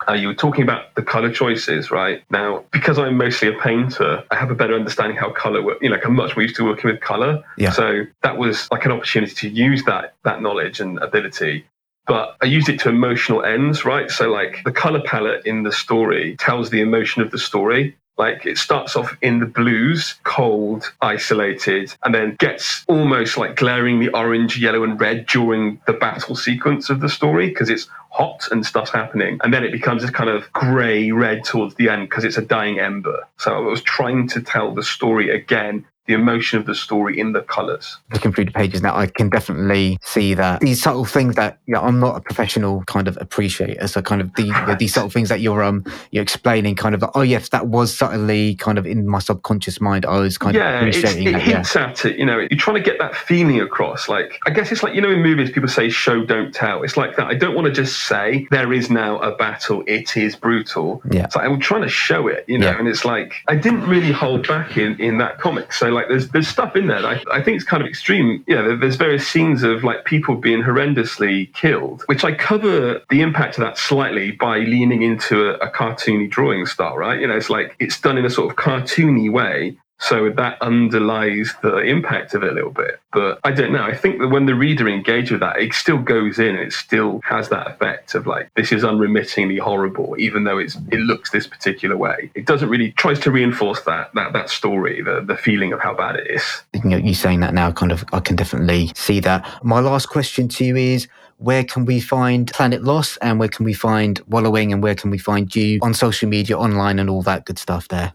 Uh, you were talking about the color choices, right? Now, because I'm mostly a painter, I have a better understanding how color works. You know, like I'm much more used to working with color. Yeah. So that was like an opportunity to use that that knowledge and ability but I used it to emotional ends, right? So, like the color palette in the story tells the emotion of the story. Like it starts off in the blues, cold, isolated, and then gets almost like glaringly orange, yellow, and red during the battle sequence of the story because it's hot and stuff's happening. And then it becomes this kind of grey red towards the end because it's a dying ember. So I was trying to tell the story again the emotion of the story in the colors. Looking through the pages now, I can definitely see that these subtle things that yeah, I'm not a professional kind of appreciator. So kind of the, right. these subtle things that you're um you're explaining, kind of like, oh yes, that was subtly kind of in my subconscious mind. I was kind yeah, of appreciating it that, hints yeah. at it. You know, you're trying to get that feeling across. Like I guess it's like you know in movies people say show don't tell. It's like that. I don't want to just say there is now a battle. It is brutal. Yeah, so I'm trying to show it. You know, yeah. and it's like I didn't really hold back in in that comic. So like there's there's stuff in there I, I think it's kind of extreme. Know, there's various scenes of like people being horrendously killed, which I cover the impact of that slightly by leaning into a, a cartoony drawing style, right? You know, it's like it's done in a sort of cartoony way so that underlies the impact of it a little bit. But I don't know. I think that when the reader engages with that, it still goes in. It still has that effect of like this is unremittingly horrible, even though it's it looks this particular way. It doesn't really tries to reinforce that that that story, the the feeling of how bad it is. You, saying that now, kind of, I can definitely see that. My last question to you is where can we find Planet Loss and where can we find Wallowing and where can we find you on social media, online, and all that good stuff there?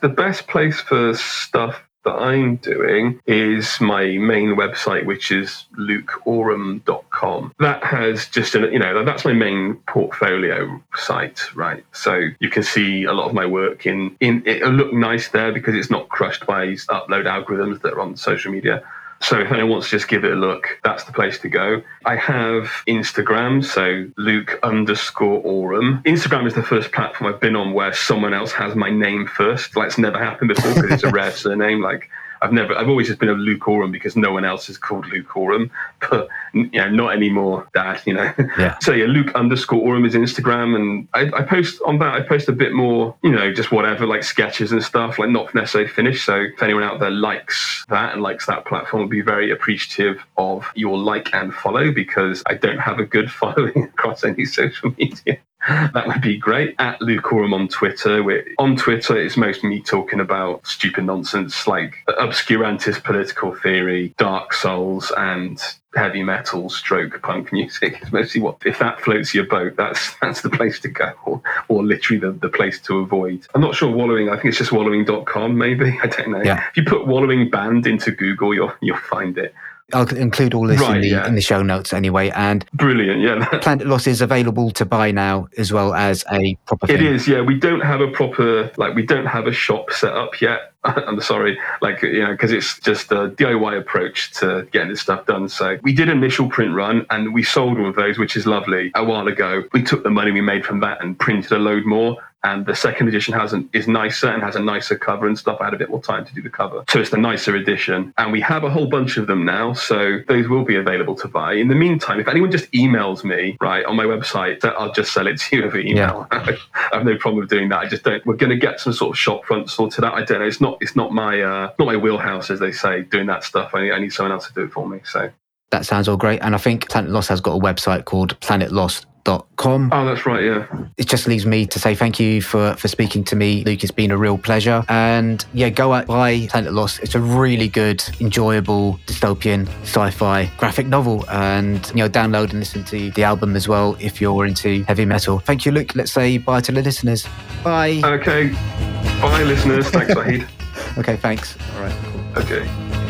The best place for stuff that I'm doing is my main website, which is lukeoram.com. That has just an, you know, that's my main portfolio site, right? So you can see a lot of my work in, in it'll look nice there because it's not crushed by these upload algorithms that are on social media. So if anyone wants to just give it a look, that's the place to go. I have Instagram, so Luke underscore Oram. Instagram is the first platform I've been on where someone else has my name first. Like it's never happened before because it's a rare (laughs) surname. Like I've never, I've always just been a Luke Oram because no one else is called Luke Oram, but you know, not anymore, Dad. You know. Yeah. (laughs) so yeah, Luke underscore Oram is Instagram, and I, I, post on that. I post a bit more, you know, just whatever, like sketches and stuff, like not necessarily finished. So if anyone out there likes that and likes that platform, would be very appreciative of your like and follow because I don't have a good (laughs) following across any social media. (laughs) that would be great. At Luke Oram on Twitter. We're, on Twitter, it's mostly me talking about stupid nonsense like obscurantist political theory, Dark Souls, and heavy metal stroke punk music is mostly what if that floats your boat that's that's the place to go or, or literally the, the place to avoid i'm not sure wallowing i think it's just wallowing.com maybe (laughs) i don't know Yeah. if you put wallowing band into google you'll you'll find it I'll include all this in the yeah. in the show notes anyway. And brilliant yeah (laughs) Planet Loss is available to buy now as well as a proper. It thing. is, yeah. We don't have a proper, like, we don't have a shop set up yet. I'm (laughs) sorry, like, you know, because it's just a DIY approach to getting this stuff done. So we did an initial print run and we sold all of those, which is lovely. A while ago, we took the money we made from that and printed a load more. And the second edition has an, is nicer and has a nicer cover and stuff. I had a bit more time to do the cover. So it's the nicer edition. And we have a whole bunch of them now. So those will be available to buy. In the meantime, if anyone just emails me, right, on my website, uh, I'll just sell it to you over email. (laughs) I have no problem with doing that. I just don't. We're going to get some sort of shop front sorted out. I don't know. It's not. It's not my. Uh, not my wheelhouse, as they say. Doing that stuff. I need, I need someone else to do it for me. So. That sounds all great. And I think Planet Loss has got a website called planetlost.com. Oh, that's right. Yeah. It just leaves me to say thank you for, for speaking to me, Luke. It's been a real pleasure. And yeah, go out buy Planet Loss. It's a really good, enjoyable dystopian sci-fi graphic novel. And you know, download and listen to the album as well if you're into heavy metal. Thank you, Luke. Let's say bye to the listeners. Bye. Okay. Bye, listeners. Thanks, Wahid. (laughs) Okay, thanks. All right. Cool. Okay.